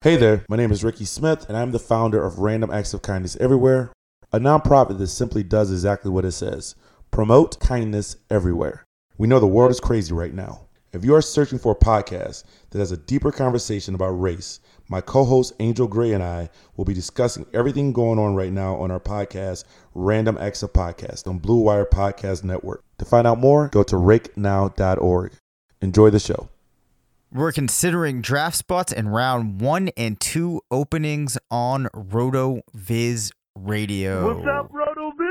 Hey there, my name is Ricky Smith, and I'm the founder of Random Acts of Kindness Everywhere, a nonprofit that simply does exactly what it says promote kindness everywhere. We know the world is crazy right now. If you are searching for a podcast that has a deeper conversation about race, my co host Angel Gray and I will be discussing everything going on right now on our podcast, Random Acts of Podcast, on Blue Wire Podcast Network. To find out more, go to rakenow.org. Enjoy the show. We're considering draft spots in round one and two openings on Roto Viz Radio. What's up, RotoViz?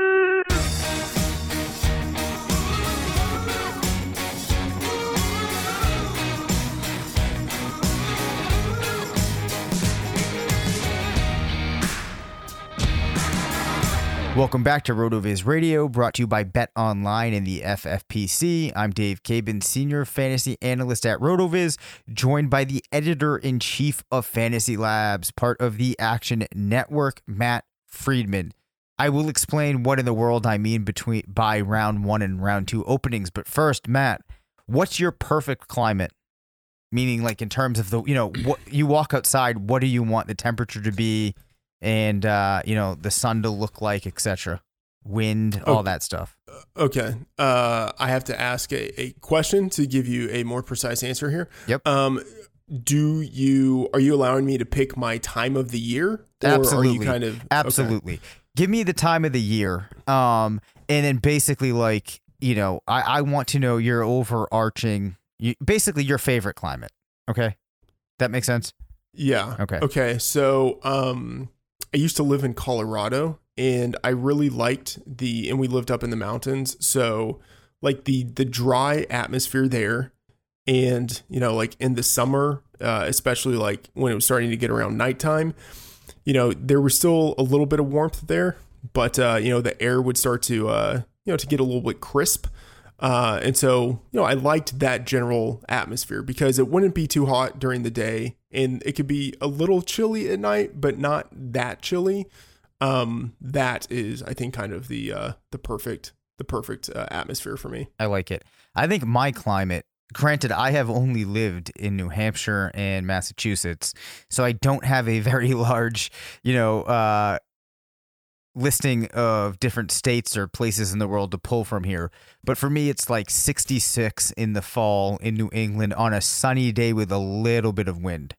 Welcome back to RotoViz Radio, brought to you by Bet Online and the FFPC. I'm Dave Caban, Senior Fantasy Analyst at RotoViz, joined by the Editor in Chief of Fantasy Labs, part of the Action Network, Matt Freedman. I will explain what in the world I mean between by round one and round two openings. But first, Matt, what's your perfect climate? Meaning, like in terms of the, you know, what you walk outside, what do you want the temperature to be? And uh, you know the sun to look like, etc. Wind, all that stuff. Okay. Uh, I have to ask a, a question to give you a more precise answer here. Yep. Um, do you are you allowing me to pick my time of the year? Absolutely. Kind of okay. Absolutely. Give me the time of the year. Um, and then basically like you know, I I want to know your overarching, you, basically your favorite climate. Okay, that makes sense. Yeah. Okay. Okay. So, um, I used to live in Colorado and I really liked the and we lived up in the mountains. So like the the dry atmosphere there and you know like in the summer uh, especially like when it was starting to get around nighttime you know there was still a little bit of warmth there but uh, you know the air would start to uh, you know to get a little bit crisp uh, and so you know I liked that general atmosphere because it wouldn't be too hot during the day and it could be a little chilly at night but not that chilly um, that is I think kind of the uh, the perfect the perfect uh, atmosphere for me I like it. I think my climate, granted, I have only lived in New Hampshire and Massachusetts, so I don't have a very large, you know, uh, listing of different states or places in the world to pull from here. But for me, it's like 66 in the fall in New England on a sunny day with a little bit of wind.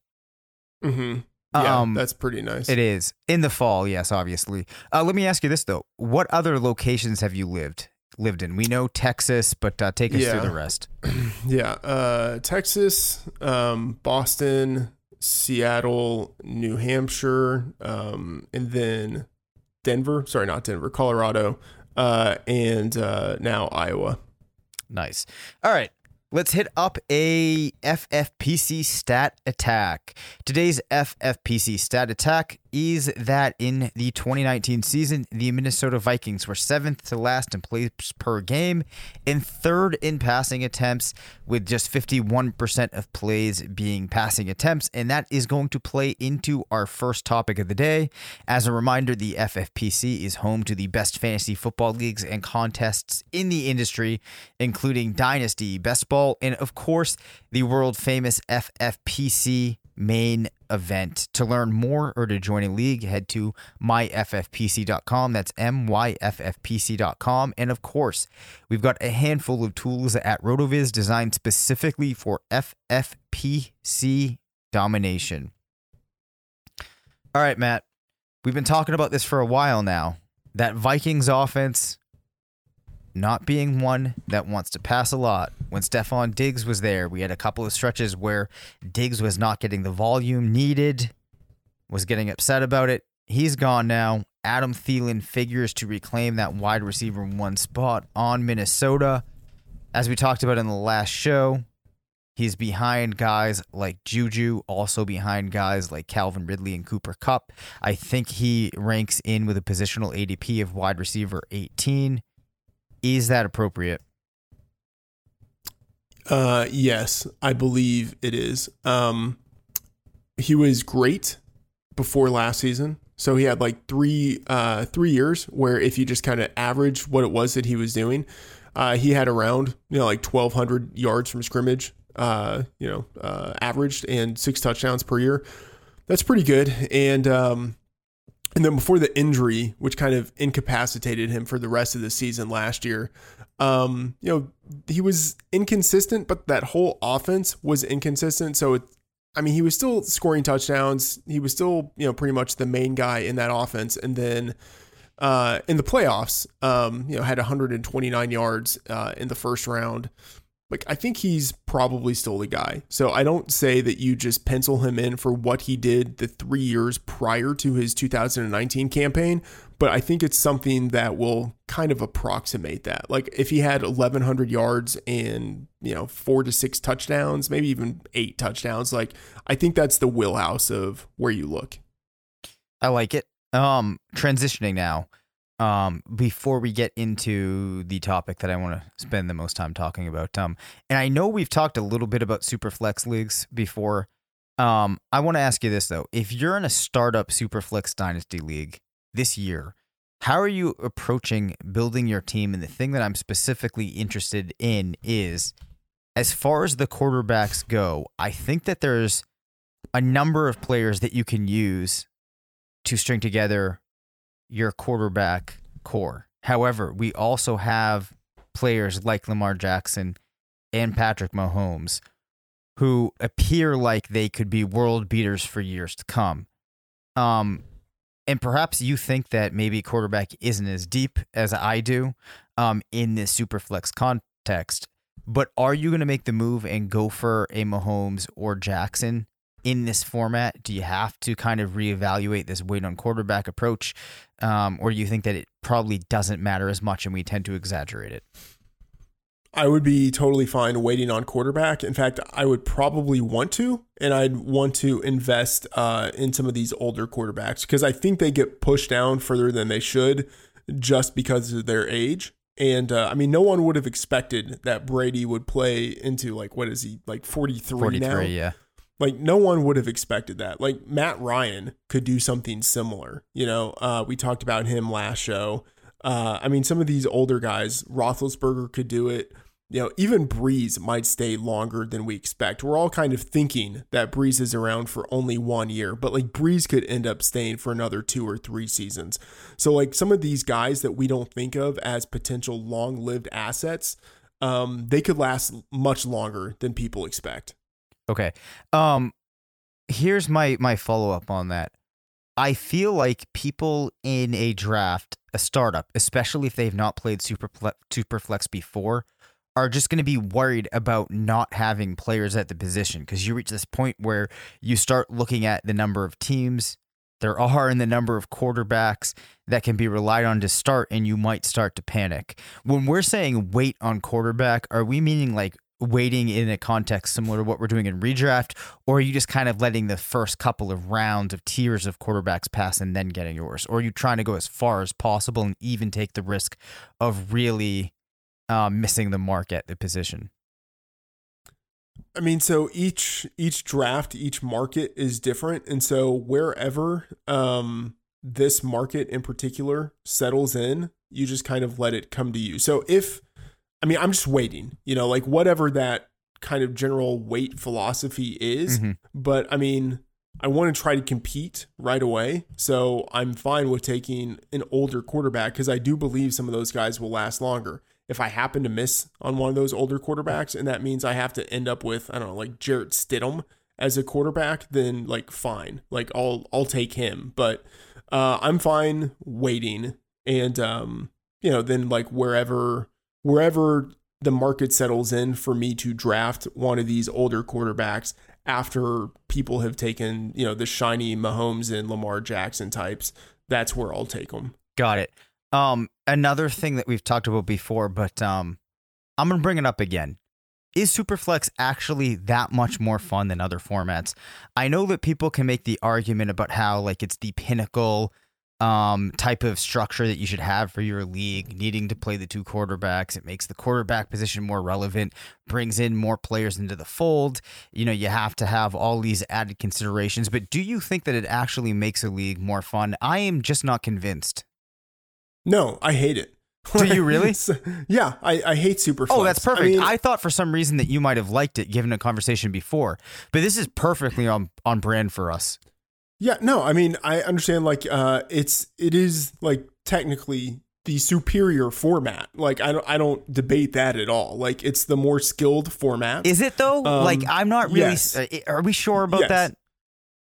mm-hmm. yeah Um, that's pretty nice It is in the fall, yes, obviously. Uh, let me ask you this though: What other locations have you lived lived in? We know Texas, but uh, take us Yeah. through the rest. Yeah, uh, Texas, um, Boston, Seattle, New Hampshire, um, and then Denver. Sorry, not Denver, Colorado, uh, and uh, now Iowa. Nice. All right. Let's hit up a FFPC stat attack. Today's FFPC stat attack is that in the 2019 season, the Minnesota Vikings were seventh to last in plays per game and third in passing attempts, with just 51% of plays being passing attempts. And that is going to play into our first topic of the day. As a reminder, the FFPC is home to the best fantasy football leagues and contests in the industry, including Dynasty, Best Ball, and of course, the world famous FFPC main event. To learn more or to join a league, head to myffpc.com. That's myffpc.com. And of course, we've got a handful of tools at RotoViz designed specifically for FFPC domination. All right, Matt. We've been talking about this for a while now. That Vikings offense not being one that wants to pass a lot. When Stefon Diggs was there, we had a couple of stretches where Diggs was not getting the volume needed, was getting upset about it. He's gone now. Adam Thielen figures to reclaim that wide receiver one spot on Minnesota. As we talked about in the last show, he's behind guys like Juju, also behind guys like Calvin Ridley and Cooper Kupp. I think he ranks in with a positional ADP of wide receiver 18. Is that appropriate? Uh, yes, I believe it is. Um, he was great before last season. So he had like three uh, three years where if you just kind of average what it was that he was doing, uh, he had around you know like twelve hundred yards from scrimmage, uh, you know, uh, averaged and six touchdowns per year. That's pretty good. And um, and then before the injury, which kind of incapacitated him for the rest of the season last year, um, you know, he was inconsistent, but that whole offense was inconsistent. So it, I mean, he was still scoring touchdowns. He was still, you know, pretty much the main guy in that offense. And then uh, in the playoffs, um, you know, had 129 yards uh, in the first round like I think he's probably still the guy. So I don't say that you just pencil him in for what he did the 3 years prior to his 2019 campaign, but I think it's something that will kind of approximate that. Like if he had 1100 yards and, you know, 4 to 6 touchdowns, maybe even 8 touchdowns, like I think that's the wheelhouse of where you look. I like it. Um transitioning now um, before we get into the topic that I want to spend the most time talking about. Um, and I know we've talked a little bit about Superflex leagues before. Um, I want to ask you this though: if you're in a startup Superflex Dynasty league this year, how are you approaching building your team? And the thing that I'm specifically interested in is, as far as the quarterbacks go, I think that there's a number of players that you can use to string together your quarterback core. However, we also have players like Lamar Jackson and Patrick Mahomes who appear like they could be world beaters for years to come. Um, and perhaps you think that maybe quarterback isn't as deep as I do um, in this super flex context. But are you going to make the move and go for a Mahomes or Jackson in this format? Do you have to kind of reevaluate this wait on quarterback approach? Um, or do you think that it probably doesn't matter as much and we tend to exaggerate it? I would be totally fine waiting on quarterback. In fact, I would probably want to, and I'd want to invest uh, in some of these older quarterbacks because I think they get pushed down further than they should just because of their age. And uh, I mean, no one would have expected that Brady would play into like what is he like forty three now? yeah. Like no one would have expected that. Like Matt Ryan could do something similar. You know, uh, we talked about him last show. Uh, I mean, some of these older guys, Roethlisberger could do it. You know, even Brees might stay longer than we expect. We're all kind of thinking that Brees is around for only one year, but like Brees could end up staying for another two or three seasons. So, like some of these guys that we don't think of as potential long lived assets, um, they could last much longer than people expect. Okay. Um here's my my follow up on that. I feel like people in a draft, a startup, especially if they've not played super superflex before, are just going to be worried about not having players at the position because you reach this point where you start looking at the number of teams there are and the number of quarterbacks that can be relied on to start and you might start to panic. When we're saying wait on quarterback, are we meaning like waiting in a context similar to what we're doing in redraft, or are you just kind of letting the first couple of rounds of tiers of quarterbacks pass and then getting yours? Or are you trying to go as far as possible and even take the risk of really uh, missing the mark at the position? I mean, so each each draft, each market is different, and so wherever um, this market in particular settles in, you just kind of let it come to you. So if I mean, I'm just waiting, you know, like whatever that kind of general weight philosophy is. Mm-hmm. But I mean, I want to try to compete right away. So I'm fine with taking an older quarterback because I do believe some of those guys will last longer. If I happen to miss on one of those older quarterbacks, and that means I have to end up with, I don't know, like Jarrett Stidham as a quarterback, then like fine. Like I'll I'll take him. But uh, I'm fine waiting. And um, you know, then like wherever wherever the market settles in for me to draft one of these older quarterbacks after people have taken, you know, the shiny Mahomes and Lamar Jackson types, that's where I'll take them. Got it. Um, another thing that we've talked about before, but um, I'm gonna bring it up again. Is Superflex actually that much more fun than other formats? I know that people can make the argument about how like it's the pinnacle um, type of structure that you should have for your league, needing to play the two quarterbacks. It makes the quarterback position more relevant, brings in more players into the fold. You know, you have to have all these added considerations. But do you think that it actually makes a league more fun? I am just not convinced. No, I hate it. Do you really? yeah, I, I hate Superflex. Oh, that's perfect. I, mean, I, thought for some reason that you might have liked it given a conversation before, but this is perfectly on on brand for us. Yeah, no, I mean, I understand like uh it's it is like technically the superior format. Like I don't I don't debate that at all. Like it's the more skilled format. Is it though? Um, like I'm not really. yes. uh, Are we sure about Yes. that?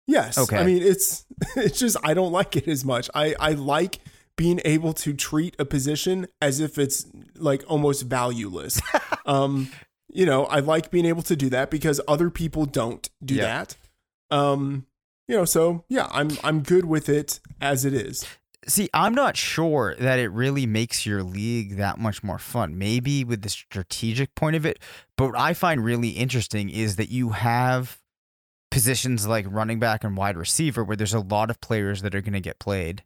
yes. Okay. I mean, it's it's just I don't like it as much. I I like being able to treat a position as if it's like almost valueless. um you know, I like being able to do that because other people don't do Yeah. that. Um you know, so yeah, I'm I'm good with it as it is. See, I'm not sure that it really makes your league that much more fun. Maybe with the strategic point of it, but what I find really interesting is that you have positions like running back and wide receiver where there's a lot of players that are going to get played.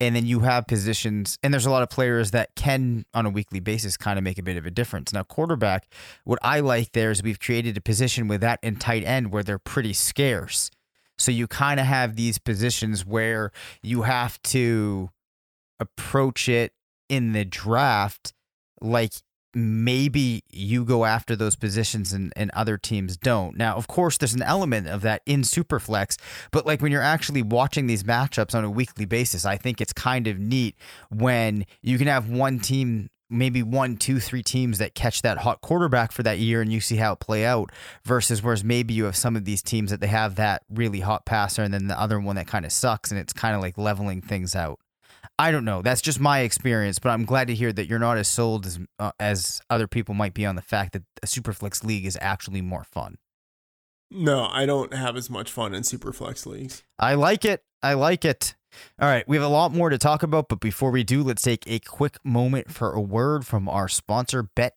And then you have positions, and there's a lot of players that can, on a weekly basis, kind of make a bit of a difference. Now, quarterback, what I like there is we've created a position with that and tight end where they're pretty scarce. So you kind of have these positions where you have to approach it in the draft like maybe you go after those positions and, and other teams don't. Now, of course, there's an element of that in Superflex, but like when you're actually watching these matchups on a weekly basis, I think it's kind of neat when you can have one team maybe one, two, three teams that catch that hot quarterback for that year and you see how it play out versus whereas maybe you have some of these teams that they have that really hot passer and then the other one that kind of sucks and it's kind of like leveling things out. I don't know. That's just my experience, but I'm glad to hear that you're not as sold as uh, as other people might be on the fact that a Superflex league is actually more fun. No, I don't have as much fun in Superflex leagues. I like it. I like it. All right, we have a lot more to talk about, but before we do, let's take a quick moment for a word from our sponsor, Bet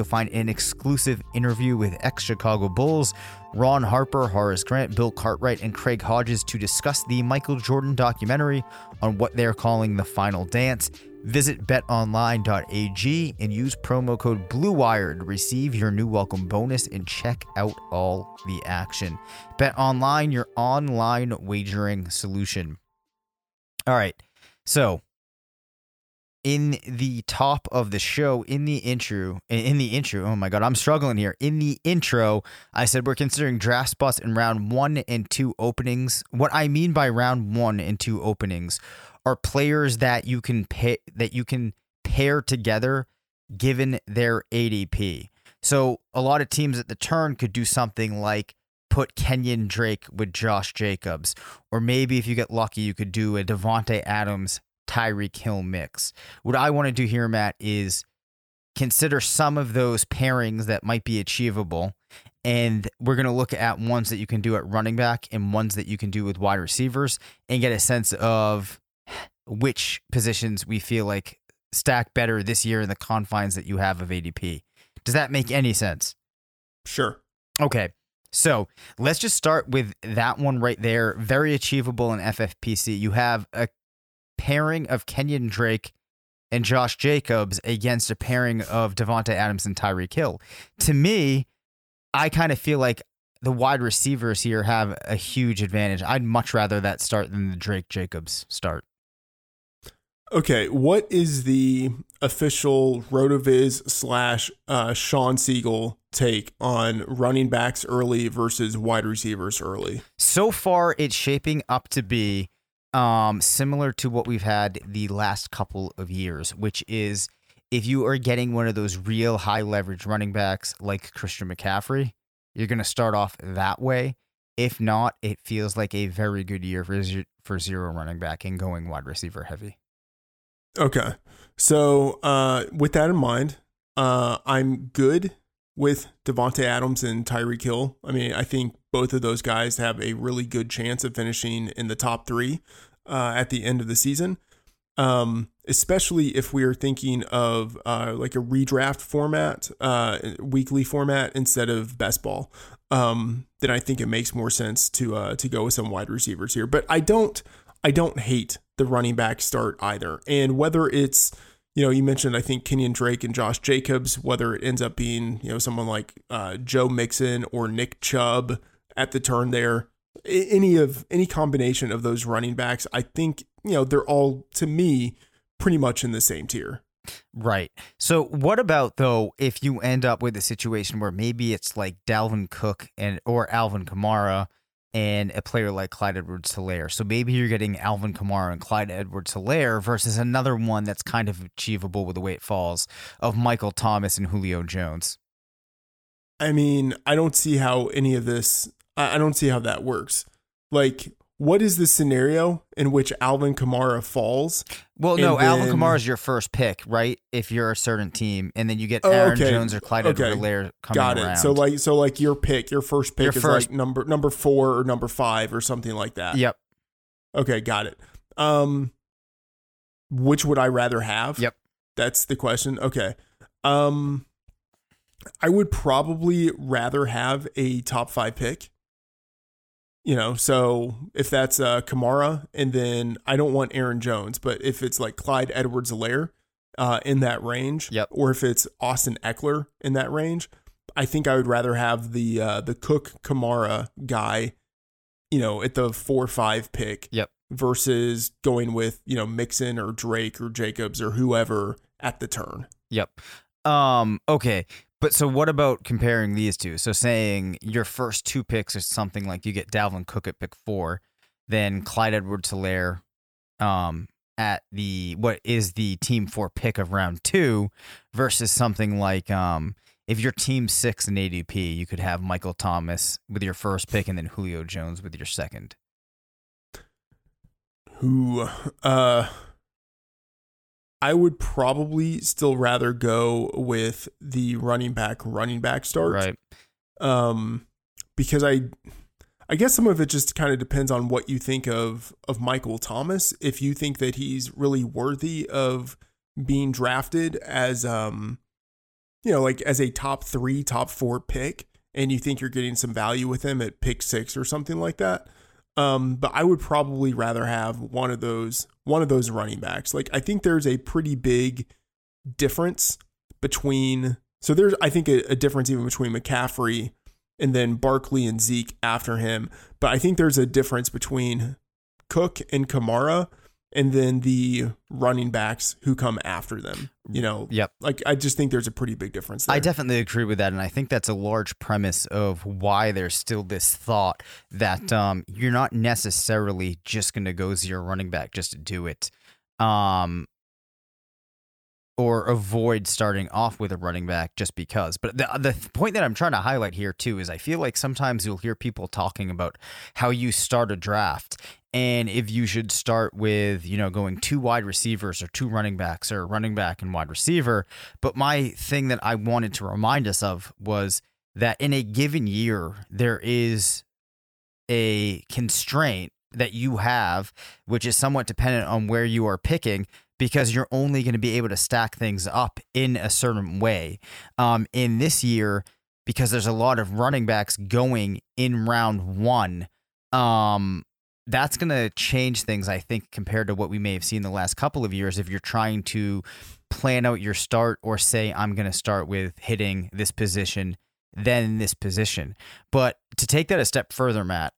you'll find an exclusive interview with ex Chicago Bulls, Ron Harper, Horace Grant, Bill Cartwright, and Craig Hodges to discuss the Michael Jordan documentary on what they're calling the final dance. Visit betonline.ag and use promo code BLUEWIRE to receive your new welcome bonus and check out all the action. BetOnline, your online wagering solution. All right. So, in the top of the show, in the intro, in the intro, oh my god, I'm struggling here. In the intro, I said we're considering draft spots in round one and two openings. What I mean by round one and two openings are players that you can pay that you can pair together given their ADP. So a lot of teams at the turn could do something like put Kenyon Drake with Josh Jacobs, or maybe if you get lucky, you could do a Davante Adams Tyreek Hill mix. What I want to do here, Matt, is consider some of those pairings that might be achievable. And we're going to look at ones that you can do at running back and ones that you can do with wide receivers and get a sense of which positions we feel like stack better this year in the confines that you have of ADP. Does that make any sense? Sure. Okay. So let's just start with that one right there. Very achievable in FFPC. You have a pairing of Kenyon Drake and Josh Jacobs against a pairing of Davante Adams and Tyreek Hill. To me, I kind of feel like the wide receivers here have a huge advantage. I'd much rather that start than the Drake Jacobs start. Okay, what is the official RotoViz slash uh, Shawn Siegele take on running backs early versus wide receivers early? So far, it's shaping up to be um, similar to what we've had the last couple of years, which is if you are getting one of those real high leverage running backs like Christian McCaffrey, you're going to start off that way. If not, it feels like a very good year for for zero running back and going wide receiver heavy. Okay, so uh, with that in mind, uh, I'm good with Davante Adams and Tyreek Hill. I mean, I think both of those guys have a really good chance of finishing in the top three uh, at the end of the season. Um, especially if we are thinking of uh, like a redraft format, uh, weekly format instead of best ball, um, then I think it makes more sense to uh, to go with some wide receivers here. But I don't I don't hate the running back start either. And whether it's you know, you mentioned I think Kenyon Drake and Josh Jacobs, whether it ends up being, you know, someone like uh, Joe Mixon or Nick Chubb at the turn there, any of any combination of those running backs, I think, you know, they're all to me pretty much in the same tier. Right. So what about though if you end up with a situation where maybe it's like Dalvin Cook and or Alvin Kamara and a player like Clyde Edwards Helaire. So maybe you're getting Alvin Kamara and Clyde Edwards Helaire versus another one that's kind of achievable with the way it falls of Michael Thomas and Julio Jones. I mean, I don't see how any of this I don't see how that works. Like what is the scenario in which Alvin Kamara falls? Well, no, And Alvin Kamara is your first pick, right? If you're a certain team, and then you get Oh, Aaron okay. Jones or Clyde Okay. Edwards Helaire coming Got it. around. So like so like your pick, your first pick Your is first- like number number 4 or number 5 or something like that. yep, Okay, got it. Um which would I rather have? Yep. That's the question. Okay. Um I would probably rather have a top 5 pick. You know, so if that's uh Kamara and then I don't want Aaron Jones, but if it's like Clyde Edwards Helaire uh in that range Yep. or if it's Austin Ekeler in that range, I think I would rather have the uh the Cook Kamara guy, you know, at the 4 5 pick Yep. versus going with, you know, Mixon or Drake or Jacobs or whoever at the turn. Yep. Um, okay. But so what about comparing these two? So saying your first two picks is something like you get Dalvin Cook at pick four, then Clyde Edwards Helaire um at the what is the team four pick of round two versus something like um if your team six in ADP, you could have Michael Thomas with your first pick and then Julio Jones with your second. Who uh I would probably still rather go with the running back running back start. Right. um, because I, I guess some of it just kind of depends on what you think of of Michael Thomas. If you think that he's really worthy of being drafted as, um, you know, like as a top three, top four pick, and you think you're getting some value with him at pick six or something like that. Um, but I would probably rather have one of those one of those running backs. Like I think there's a pretty big difference between so there's I think a, a difference even between McCaffrey and then Barkley and Zeke after him. But I think there's a difference between Cook and Kamara and then the running backs who come after them. You know, Yep. like I just think there's a pretty big difference there. I definitely agree with that, and I think that's a large premise of why there's still this thought that um, you're not necessarily just going to go zero running back just to do it, um, or avoid starting off with a running back just because. But the the point that I'm trying to highlight here too is I feel like sometimes you'll hear people talking about how you start a draft. And if you should start with, you know, going two wide receivers or two running backs or running back and wide receiver, but my thing that I wanted to remind us of was that in a given year, there is a constraint that you have, which is somewhat dependent on where you are picking, because you're only going to be able to stack things up in a certain way. Um, in this year, because there's a lot of running backs going in round one, um, that's going to change things, I think, compared to what we may have seen the last couple of years. If you're trying to plan out your start or say, I'm going to start with hitting this position, then this position. But to take that a step further, Matt,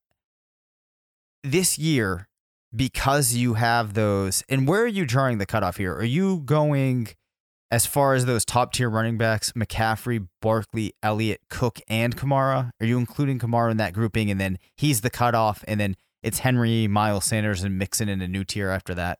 this year, because you have those, and where are you drawing the cutoff here? Are you going as far as those top tier running backs, McCaffrey, Barkley, Elliott, Cook, and Kamara? Are you including Kamara in that grouping? And then he's the cutoff, and then it's Henry, Miles Sanders, and Mixon in a new tier after that.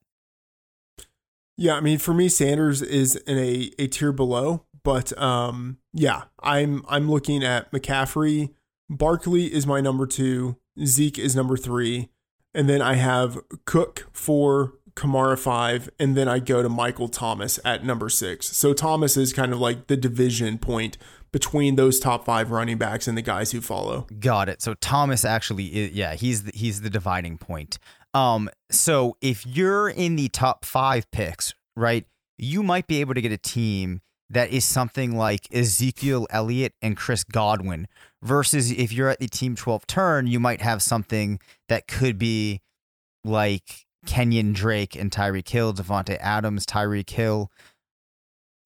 Yeah, I mean, for me, Sanders is in a, a tier below, but um, yeah, I'm I'm looking at McCaffrey. Barkley is my number two. Zeke is number three, and then I have Cook four, Kamara five, and then I go to Michael Thomas at number six. So Thomas is kind of like the division point between those top five running backs and the guys who follow. Got it. So Thomas actually, is, yeah, he's the, he's the dividing point. Um, so if you're in the top five picks, right, you might be able to get a team that is something like Ezekiel Elliott and Chris Godwin. Versus if you're at the team 12 turn, you might have something that could be like Kenyon Drake and Tyreek Hill, Davante Adams, Tyreek Hill.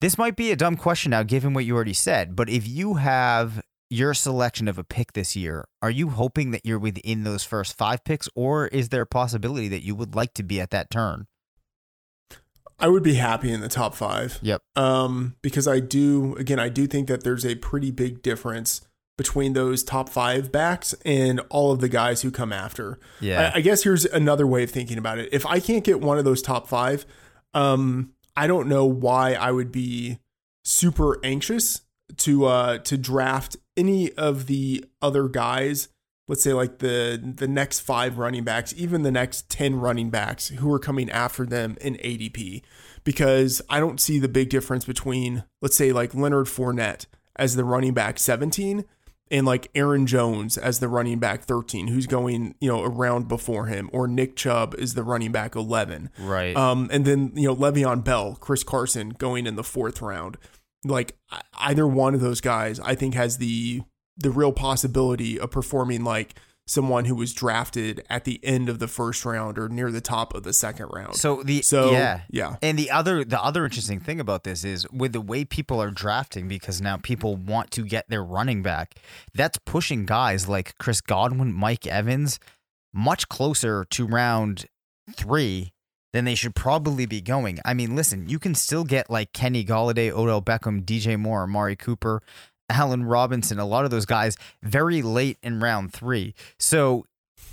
This might be a dumb question now, given what you already said, but if you have your selection of a pick this year, are you hoping that you're within those first five picks, or is there a possibility that you would like to be at that turn? I would be happy in the top five. Yep. Um, because I do, again, I do think that there's a pretty big difference between those top five backs and all of the guys who come after. Yeah. I, I guess here's another way of thinking about it. If I can't get one of those top five, um, I don't know why I would be super anxious to uh to draft any of the other guys let's say like the the next five running backs, even the next 10 running backs who are coming after them in ADP because I don't see the big difference between let's say like Leonard Fournette as the running back 17 and like Aaron Jones as the running back 13 who's going, you know, around before him or Nick Chubb is the running back 11. Right. Um and then, you know, Le'Veon Bell, Chris Carson going in the 4th round. Like either one of those guys I think has the the real possibility of performing like someone who was drafted at the end of the first round or near the top of the second round. So the So yeah yeah. And the other the other interesting thing about this is with the way people are drafting because now people want to get their running back. That's pushing guys like Chris Godwin, Mike Evans much closer to round 3 than they should probably be going. I mean, listen, you can still get like Kenny Golladay, Odell Beckham, DJ Moore, Amari Cooper, Allen Robinson, a lot of those guys very late in round 3. So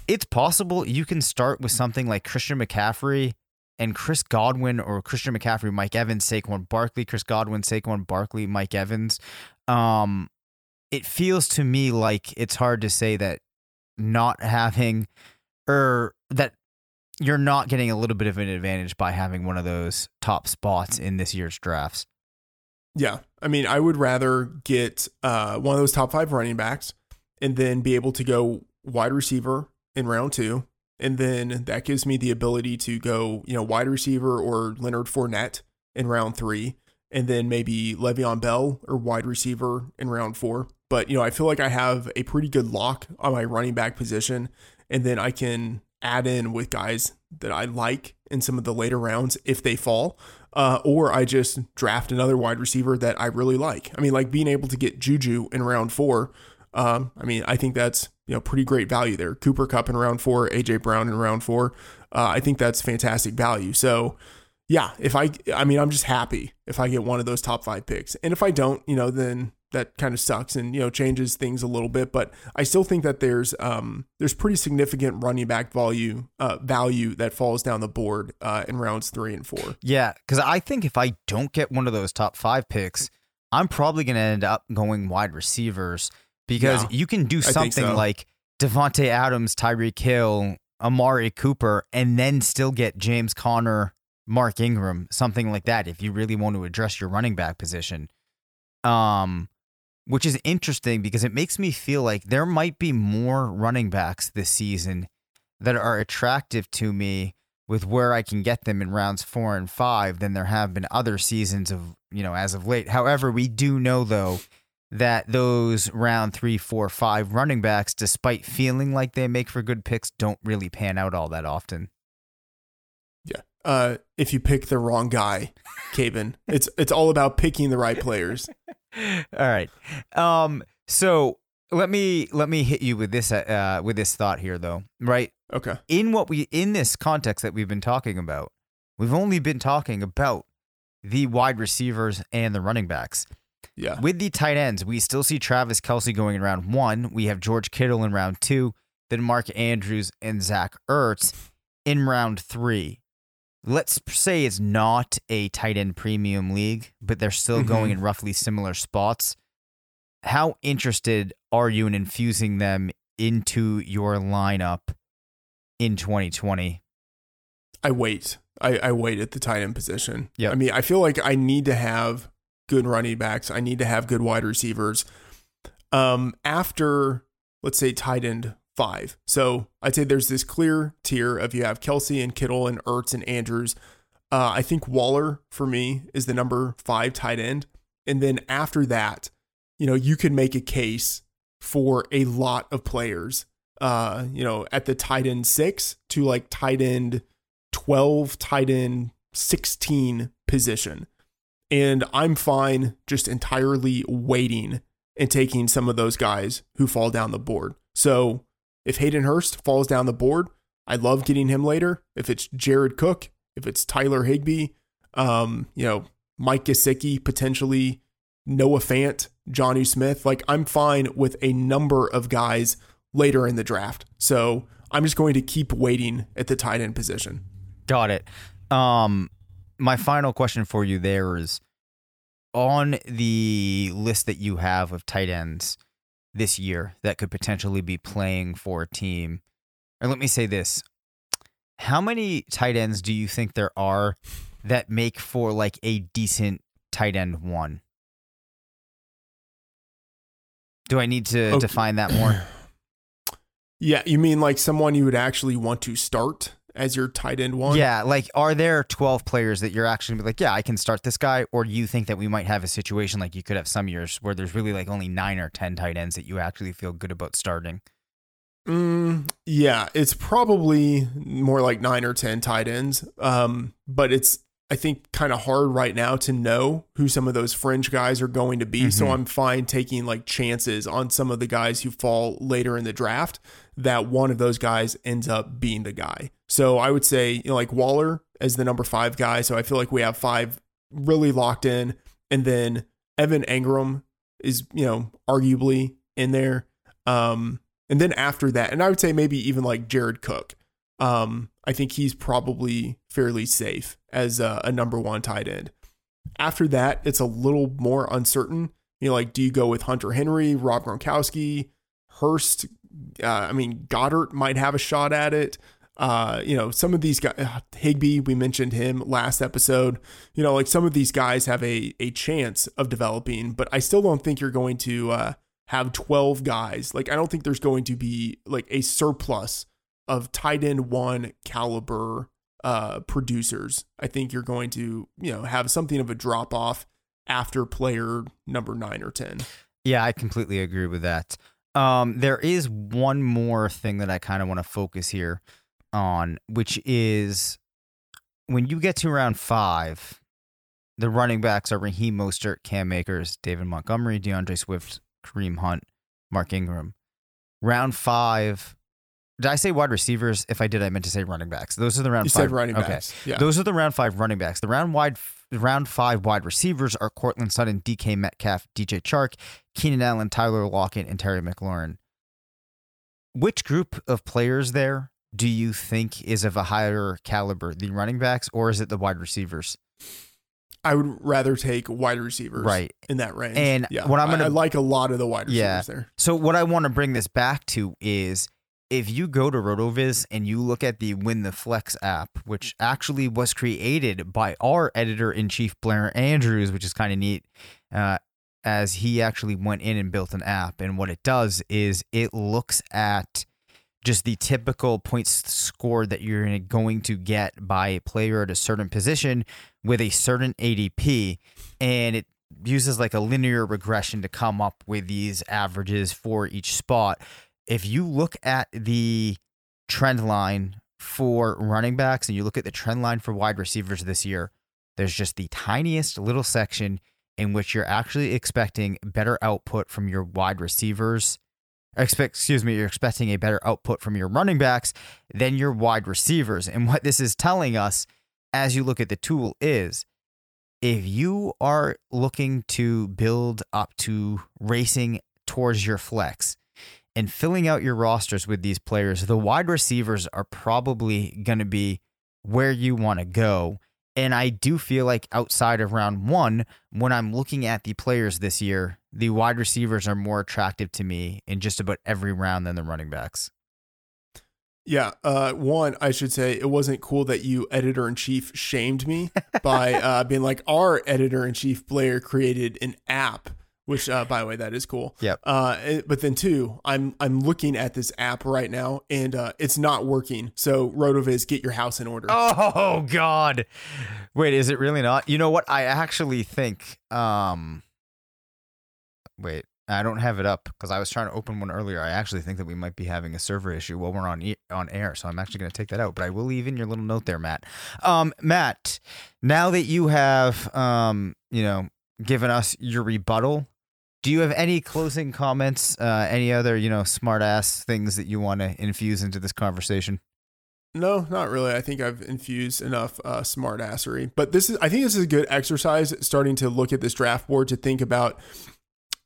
it's possible you can start with something like Christian McCaffrey and Chris Godwin or Christian McCaffrey, Mike Evans, Saquon Barkley, Chris Godwin, Saquon Barkley, Mike Evans. Um, it feels to me like it's hard to say that not having or that you're not getting a little bit of an advantage by having one of those top spots in this year's drafts. Yeah. I mean, I would rather get uh, one of those top five running backs and then be able to go wide receiver in round two. And then that gives me the ability to go, you know, wide receiver or Leonard Fournette in round three. And then maybe Le'Veon Bell or wide receiver in round four. But, you know, I feel like I have a pretty good lock on my running back position. And then I can add in with guys that I like in some of the later rounds if they fall uh, or I just draft another wide receiver that I really like. I mean, like being able to get Juju in round four. Um, I mean, I think that's you know pretty great value there. Cooper Kupp in round four, AJ Brown in round four. Uh, I think that's fantastic value. So yeah, if I, I mean, I'm just happy if I get one of those top five picks, and if I don't, you know, then that kind of sucks and you know changes things a little bit. But I still think that there's um there's pretty significant running back value uh value that falls down the board uh in rounds three and four. Yeah, because I think if I don't get one of those top five picks, I'm probably going to end up going wide receivers because Yeah, you can do something so. like Davante Adams, Tyreek Hill, Amari Cooper, and then still get James Conner, Mark Ingram, something like that. If you really want to address your running back position, um, which is interesting because it makes me feel like there might be more running backs this season that are attractive to me with where I can get them in rounds four and five than there have been other seasons of, you know, as of late. However, we do know though that those round three, four, five running backs, despite feeling like they make for good picks, don't really pan out all that often. Yeah. Uh, if you pick the wrong guy, Caven, it's it's all about picking the right players. All right. Um. So let me let me hit you with this uh with this thought here though. Right. Okay. In what we in this context that we've been talking about, we've only been talking about the wide receivers and the running backs. Yeah. With the tight ends, we still see Travis Kelce going in round one. We have George Kittle in round two, then Mark Andrews and Zach Ertz in round three. Let's say it's not a tight end premium league, but they're still Mhm. going in roughly similar spots. How interested are you in infusing them into your lineup in 2020? I wait. I, I wait at the tight end position. Yep. I mean, I feel like I need to have good running backs. I need to have good wide receivers. Um, after let's say tight end five. So I'd say there's this clear tier of you have Kelce and Kittle and Ertz and Andrews. Uh, I think Waller for me is the number five tight end. And then after that, you know, you can make a case for a lot of players, uh, you know, at the tight end six to like tight end 12, tight end 16 position. And I'm fine just entirely waiting and taking some of those guys who fall down the board. So if Hayden Hurst falls down the board, I love getting him later. If it's Jared Cook, if it's Tyler Higbee, um, you know, Mike Gesicki, potentially Noah Fant, Jonnu Smith, like I'm fine with a number of guys later in the draft. So I'm just going to keep waiting at the tight end position. Got it. Um, my final question for you there is on the list that you have of tight ends this year that could potentially be playing for a team. Or let me say this. How many tight ends do you think there are that make for like a decent tight end one? Do I need to Okay. define that more? Yeah, you mean like someone you would actually want to start as your tight end one? Yeah, like are there 12 players that you're actually like, yeah, I can start this guy? Or you think that we might have a situation like you could have some years where there's really like only nine or 10 tight ends that you actually feel good about starting? Mm, yeah, it's probably more like nine or 10 tight ends. Um, but it's, I think, kind of hard right now to know who some of those fringe guys are going to be. So Mhm. I'm fine taking like chances on some of the guys who fall later in the draft that one of those guys ends up being the guy. So I would say, you know, like Waller as the number five guy. So I feel like we have five really locked in. And then Evan Engram is, you know, arguably in there. Um, and then after that, and I would say maybe even like Jared Cook. Um, I think he's probably fairly safe as a, a number one tight end. After that, it's a little more uncertain. You know, like do you go with Hunter Henry, Rob Gronkowski, Hurst? Uh, I mean, Goedert might have a shot at it. Uh, you know, some of these guys, Higbee, we mentioned him last episode. You know, like some of these guys have a a chance of developing, but I still don't think you're going to uh, have 12 guys. Like, I don't think there's going to be like a surplus of tight end one caliber uh, producers. I think you're going to, you know, have something of a drop off after player number nine or 10. Yeah, I completely agree with that. Um, there is one more thing that I kind of want to focus here on, which is when you get to round five, the running backs are Raheem Mostert, Cam Akers, David Montgomery, D'Andre Swift, Kareem Hunt, Mark Ingram. Round five, did I say wide receivers? If I did, I meant to say running backs. Those are the round You five. said running okay. backs. Yeah. Those are the round five running backs. The round wide, round five wide receivers are Courtland Sutton, DK Metcalf, DJ Chark, Keenan Allen, Tyler Lockett, and Terry McLaurin. Which group of players there do you think is of a higher caliber, the running backs, or is it the wide receivers? I would rather take wide receivers Right. in that range. And yeah, what I'm gonna- I, like a lot of the wide receivers Yeah. there. So what I want to bring this back to is if you go to RotoViz and you look at the Win the Flex app, which actually was created by our editor in chief Blair Andrews, which is kind of neat, uh, as he actually went in and built an app. And what it does is it looks at just the typical points scored that you're going to get by a player at a certain position with a certain ADP, and it uses like a linear regression to come up with these averages for each spot. If you look at the trend line for running backs and you look at the trend line for wide receivers this year, there's just the tiniest little section in which you're actually expecting better output from your wide receivers. Expect, excuse me, you're expecting a better output from your running backs than your wide receivers. And what this is telling us as you look at the tool is if you are looking to build up to racing towards your flex and filling out your rosters with these players, the wide receivers are probably going to be where you want to go. And I do feel like outside of round one, when I'm looking at the players this year, the wide receivers are more attractive to me in just about every round than the running backs. Yeah. Uh, one, I should say it wasn't cool that you editor in chief shamed me by uh, being like, our editor in chief Blair created an app which uh, by the way that is cool. Yep. Uh, eh, but then two, I'm I'm looking at this app right now and uh, it's not working. So RotoViz, get your house in order. Oh God! Wait, is it really not? You know what? I actually think. Um, wait, I don't have it up because I was trying to open one earlier. I actually think that we might be having a server issue while we're on e- on air, so I'm actually going to take that out. But I will leave in your little note there, Matt. Um, Matt, now that you have um, you know, given us your rebuttal. Do you have any closing comments? Uh, any other, you know, smart ass things that you want to infuse into this conversation? No, not really. I think I've infused enough uh, smart assery. But this is, I think this is a good exercise starting to look at this draft board to think about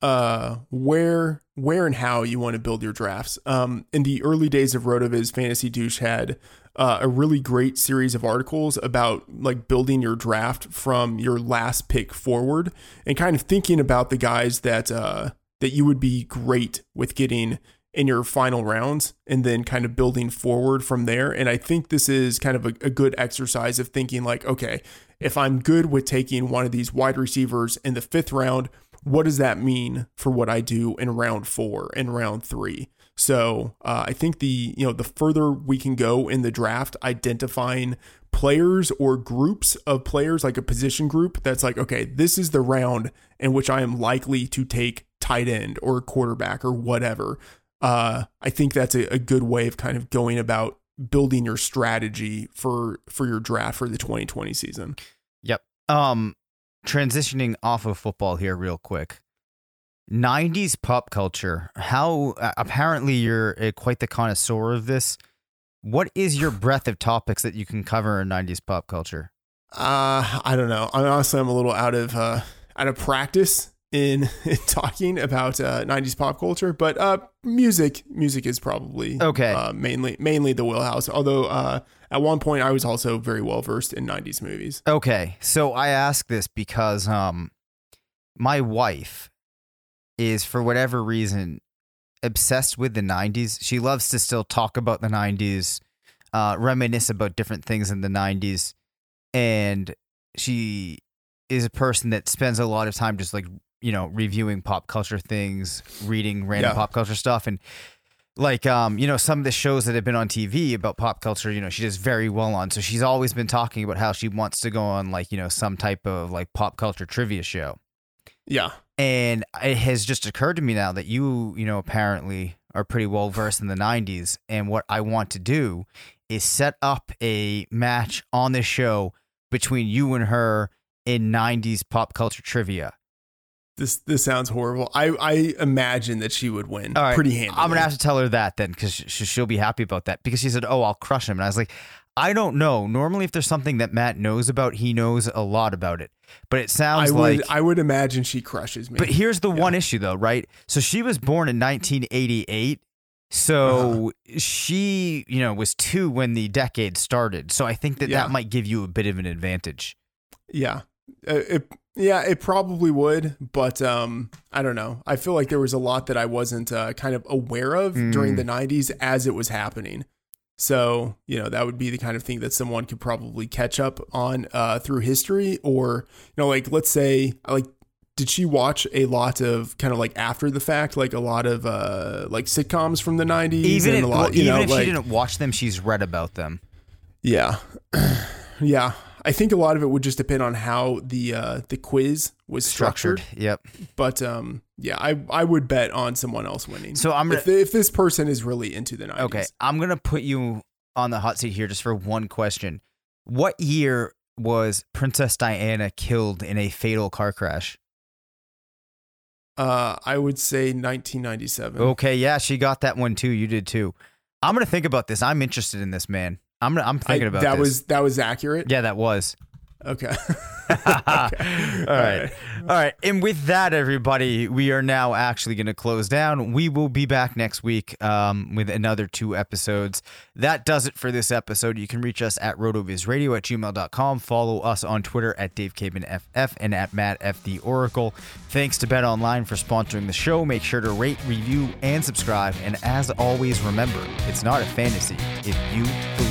uh, where, where and how you want to build your drafts. Um, in the early days of RotoViz, Fantasy Douche had uh, a really great series of articles about like building your draft from your last pick forward and kind of thinking about the guys that uh, that you would be great with getting in your final rounds and then kind of building forward from there. And I think this is kind of a, a, good exercise of thinking like, okay, if I'm good with taking one of these wide receivers in the fifth round, what does that mean for what I do in round four and round three? So uh, I think the you know the further we can go in the draft, identifying players or groups of players, like a position group, that's like okay, this is the round in which I am likely to take tight end or quarterback or whatever. Uh, I think that's a, a good way of kind of going about building your strategy for for your draft for the 2020 season. Yep. Um, transitioning off of football here, real quick. 90s pop culture. How uh, apparently you're uh, quite the connoisseur of this. What is your breadth of topics that you can cover in 90s pop culture? Uh, I don't know. I honestly, I'm a little out of uh, out of practice in, in talking about uh, 90s pop culture, but uh, music music is probably okay. Uh, mainly mainly the wheelhouse. Although uh, at one point I was also very well versed in 90s movies. Okay, so I ask this because um, my wife is for whatever reason obsessed with the 90s. She loves to still talk about the 90s, uh, reminisce about different things in the 90s. And she is a person that spends a lot of time just like, you know, reviewing pop culture things, reading random Yeah. pop culture stuff. And like, um, you know, some of the shows that have been on TV about pop culture, you know, she does very well on. So she's always been talking about how she wants to go on like, you know, some type of like pop culture trivia show. Yeah. And it has just occurred to me now that you, you know, apparently are pretty well versed in the 90s. And what I want to do is set up a match on this show between you and her in 90s pop culture trivia. This this sounds horrible. I I imagine that she would win right. pretty handily. I'm going to have to tell her that then because sh- she'll be happy about that because she said, Oh, I'll crush him. And I was like, I don't know. Normally, if there's something that Matt knows about, he knows a lot about it. But it I sounds would like. I would imagine she crushes me. But here's the one issue, though, right? So she was born in 1988. So Uh-huh. she, you know, was two when the decade started. So I think that Yeah. that might give you a bit of an advantage. Yeah. Uh, it, yeah, it probably would, but um, I don't know. I feel like there was a lot that I wasn't uh, kind of aware of during Mm. the 90s as it was happening. So, you know, that would be the kind of thing that someone could probably catch up on uh, through history or, you know, like let's say, like, did she watch a lot of kind of like after the fact, like a lot of uh, like sitcoms from the 90s? Even and if, a lot, well, you even know, if like, she didn't watch them, she's read about them. Yeah. yeah. I think a lot of it would just depend on how the uh, the quiz was structured. Yep. But um, yeah, I I would bet on someone else winning. So I'm gonna if, if this person is really into the 90s. okay. I'm gonna put you on the hot seat here just for one question. What year was Princess Diana killed in a fatal car crash? Uh, I would say 1997. Okay, yeah, she got that one too. You did too. I'm gonna think about this. I'm interested in this man. I'm I'm I- thinking about that this. was that was accurate. yeah, that was. Okay. All right. All right. And with that, everybody, we are now actually going to close down. We will be back next week um, with another two episodes. That does it for this episode. You can reach us at rotovizradio at gmail.com. Follow us on Twitter at Dave Caban FF and at Matt F. The Oracle. Thanks to Bet Online for sponsoring the show. Make sure to rate, review, and subscribe. And as always, remember, it's not a fantasy if you believe.